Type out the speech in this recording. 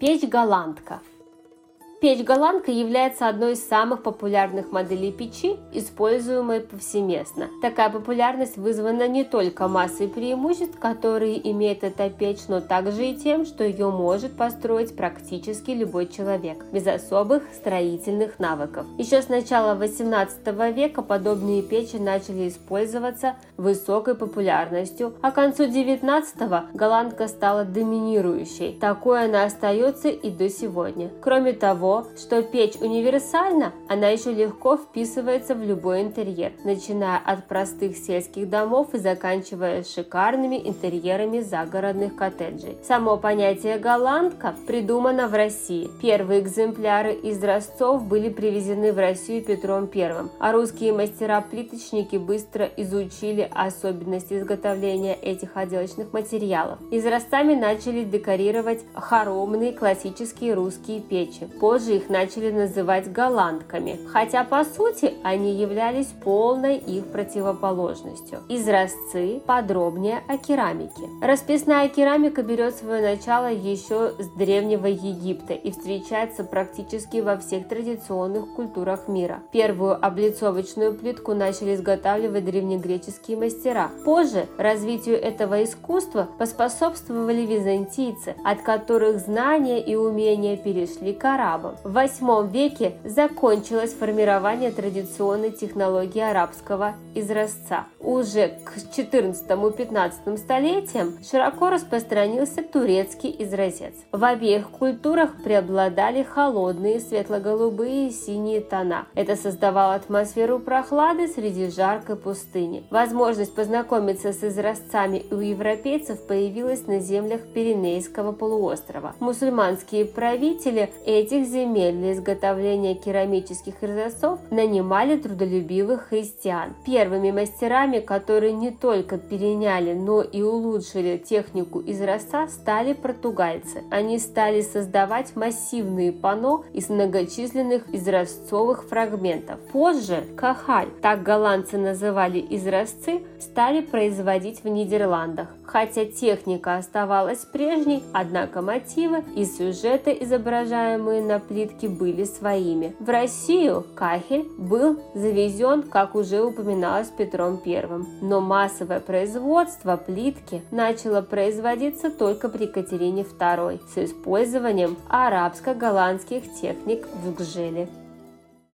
Печь голландка. Печь-голландка. Печь-голландка является одной из самых популярных моделей печи, используемой повсеместно. Такая популярность вызвана не только массой преимуществ, которые имеет эта печь, но также и тем, что ее может построить практически любой человек, без особых строительных навыков. Еще с начала 18 века подобные печи начали использоваться высокой популярностью, а к концу 19-го голландка стала доминирующей. Такой она остается и до сегодня. Кроме того, что печь универсальна, она еще легко вписывается в любой интерьер, начиная от простых сельских домов и заканчивая шикарными интерьерами загородных коттеджей. Само понятие «голландка» придумано в России. Первые экземпляры из были привезены в Россию Петром I, а русские мастера-плиточники быстро изучили особенности изготовления этих отделочных материалов. Изразцами начали декорировать хоромные классические русские печи. Позже позже их начали называть голландками, хотя по сути они являлись полной их противоположностью. Изразцы подробнее о керамике. Расписная керамика берет свое начало еще с древнего Египта и встречается практически во всех традиционных культурах мира. Первую облицовочную плитку начали изготавливать древнегреческие мастера. Позже развитию этого искусства поспособствовали византийцы, от которых знания и умения перешли к арабам арабам. В VIII веке закончилось формирование традиционной технологии арабского изразца. Уже к XIV-XV столетиям широко распространился турецкий изразец. В обеих культурах преобладали холодные светло-голубые и синие тона. Это создавало атмосферу прохлады среди жаркой пустыни. Возможность познакомиться с изразцами у европейцев появилась на землях Пиренейского полуострова. Мусульманские правители этих земель земель для изготовления керамических изразцов нанимали трудолюбивых христиан. Первыми мастерами, которые не только переняли, но и улучшили технику изразца, стали португальцы. Они стали создавать массивные панно из многочисленных изразцовых фрагментов. Позже кахаль, так голландцы называли изразцы, стали производить в Нидерландах. Хотя техника оставалась прежней, однако мотивы и сюжеты, изображаемые на плитке, были своими. В Россию кахель был завезен, как уже упоминалось Петром I, но массовое производство плитки начало производиться только при Екатерине II с использованием арабско-голландских техник в Гжеле.